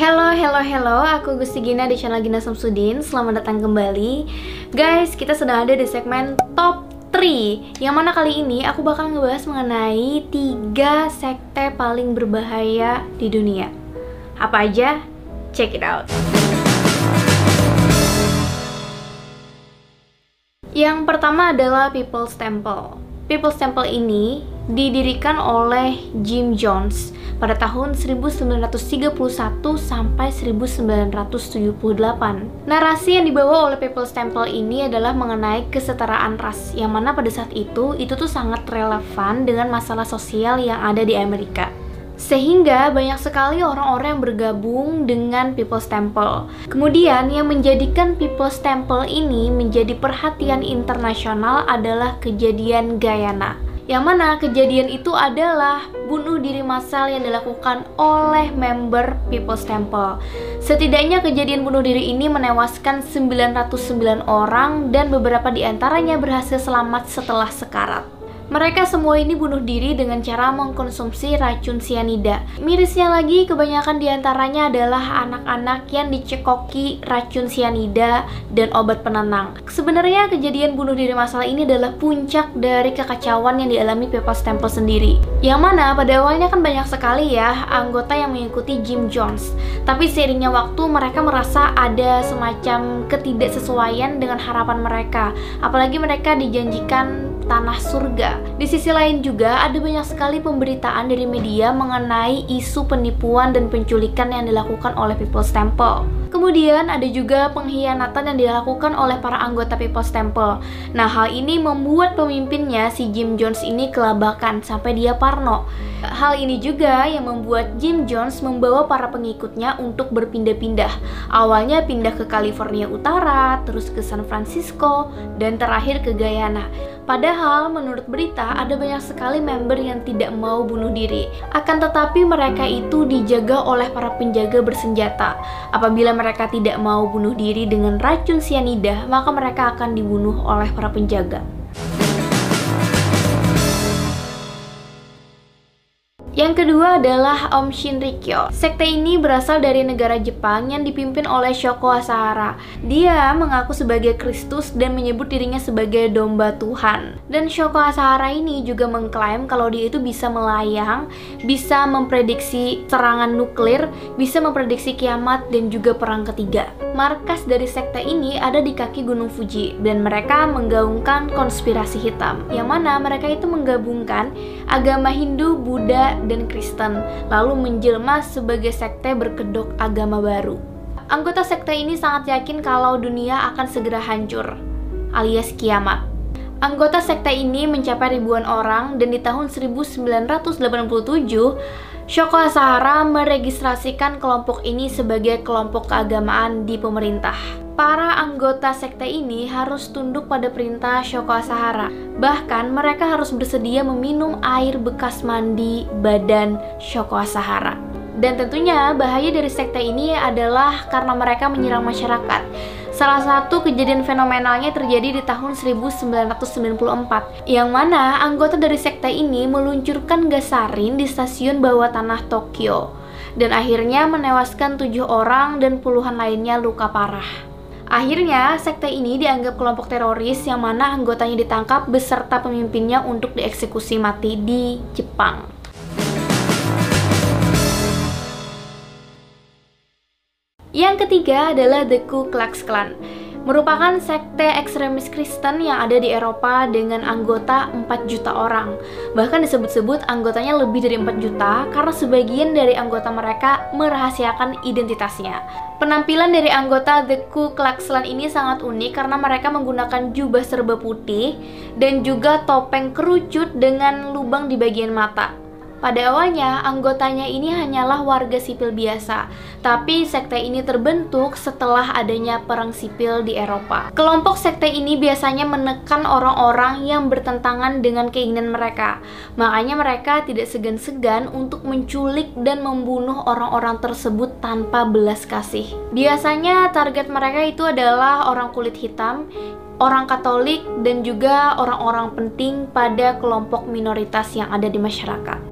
Hello, hello, hello, aku Gusti Gina di channel Gina Samsudin. Selamat datang kembali. Guys, kita sedang ada di segmen Top 3 Yang mana kali ini aku bakal ngebahas mengenai 3 sekte paling berbahaya di dunia. Apa aja? Check it out. Yang pertama adalah People's Temple. People's Temple ini didirikan oleh Jim Jones pada tahun 1931 sampai 1978. Narasi yang dibawa oleh People's Temple ini adalah mengenai kesetaraan ras, yang mana pada saat itu itu tuh sangat relevan dengan masalah sosial yang ada di Amerika. Sehingga banyak sekali orang-orang yang bergabung dengan People's Temple. Kemudian yang menjadikan People's Temple ini menjadi perhatian internasional adalah kejadian Guyana yang mana kejadian itu adalah bunuh diri massal yang dilakukan oleh member People's Temple. Setidaknya kejadian bunuh diri ini menewaskan 909 orang dan beberapa di antaranya berhasil selamat setelah sekarat. Mereka semua ini bunuh diri dengan cara mengkonsumsi racun sianida. Mirisnya lagi, kebanyakan di antaranya adalah anak-anak yang dicekoki racun sianida dan obat penenang. Sebenarnya kejadian bunuh diri masalah ini adalah puncak dari kekacauan yang dialami People's Temple sendiri. Yang mana pada awalnya kan banyak sekali ya anggota yang mengikuti Jim Jones. Tapi seiringnya waktu mereka merasa ada semacam ketidaksesuaian dengan harapan mereka. Apalagi mereka dijanjikan tanah surga. Di sisi lain juga ada banyak sekali pemberitaan dari media mengenai isu penipuan dan penculikan yang dilakukan oleh People's Temple. Kemudian ada juga pengkhianatan yang dilakukan oleh para anggota People's Temple. Nah, hal ini membuat pemimpinnya si Jim Jones ini kelabakan sampai dia parno. Hal ini juga yang membuat Jim Jones membawa para pengikutnya untuk berpindah-pindah. Awalnya pindah ke California Utara, terus ke San Francisco, dan terakhir ke Guyana. Padahal menurut berita ada banyak sekali member yang tidak mau bunuh diri. Akan tetapi mereka itu dijaga oleh para penjaga bersenjata. Apabila mereka tidak mau bunuh diri dengan racun sianida, maka mereka akan dibunuh oleh para penjaga. Yang kedua adalah Om Shinrikyo. Sekte ini berasal dari negara Jepang yang dipimpin oleh Shoko Asahara. Dia mengaku sebagai Kristus dan menyebut dirinya sebagai domba Tuhan. Dan Shoko Asahara ini juga mengklaim kalau dia itu bisa melayang, bisa memprediksi serangan nuklir, bisa memprediksi kiamat dan juga perang ketiga. Markas dari sekte ini ada di kaki Gunung Fuji dan mereka menggaungkan konspirasi hitam yang mana mereka itu menggabungkan agama Hindu, Buddha, dan Kristen, lalu menjelma sebagai sekte berkedok agama baru. Anggota sekte ini sangat yakin kalau dunia akan segera hancur, alias kiamat. Anggota sekte ini mencapai ribuan orang dan di tahun 1987 Shoko Asahara meregistrasikan kelompok ini sebagai kelompok keagamaan di pemerintah. Para anggota sekte ini harus tunduk pada perintah Shoko Asahara. Bahkan mereka harus bersedia meminum air bekas mandi badan Shoko Asahara. Dan tentunya bahaya dari sekte ini adalah karena mereka menyerang masyarakat. Salah satu kejadian fenomenalnya terjadi di tahun 1994, yang mana anggota dari sekte ini meluncurkan gas sarin di stasiun bawah tanah Tokyo, dan akhirnya menewaskan tujuh orang dan puluhan lainnya luka parah. Akhirnya, sekte ini dianggap kelompok teroris yang mana anggotanya ditangkap beserta pemimpinnya untuk dieksekusi mati di Jepang. Yang ketiga adalah The Ku Klux Klan merupakan sekte ekstremis Kristen yang ada di Eropa dengan anggota 4 juta orang. Bahkan disebut-sebut anggotanya lebih dari 4 juta karena sebagian dari anggota mereka merahasiakan identitasnya. Penampilan dari anggota The Ku Klux Klan ini sangat unik karena mereka menggunakan jubah serba putih dan juga topeng kerucut dengan lubang di bagian mata. Pada awalnya, anggotanya ini hanyalah warga sipil biasa, tapi sekte ini terbentuk setelah adanya perang sipil di Eropa. Kelompok sekte ini biasanya menekan orang-orang yang bertentangan dengan keinginan mereka. Makanya mereka tidak segan-segan untuk menculik dan membunuh orang-orang tersebut tanpa belas kasih. Biasanya target mereka itu adalah orang kulit hitam orang Katolik dan juga orang-orang penting pada kelompok minoritas yang ada di masyarakat.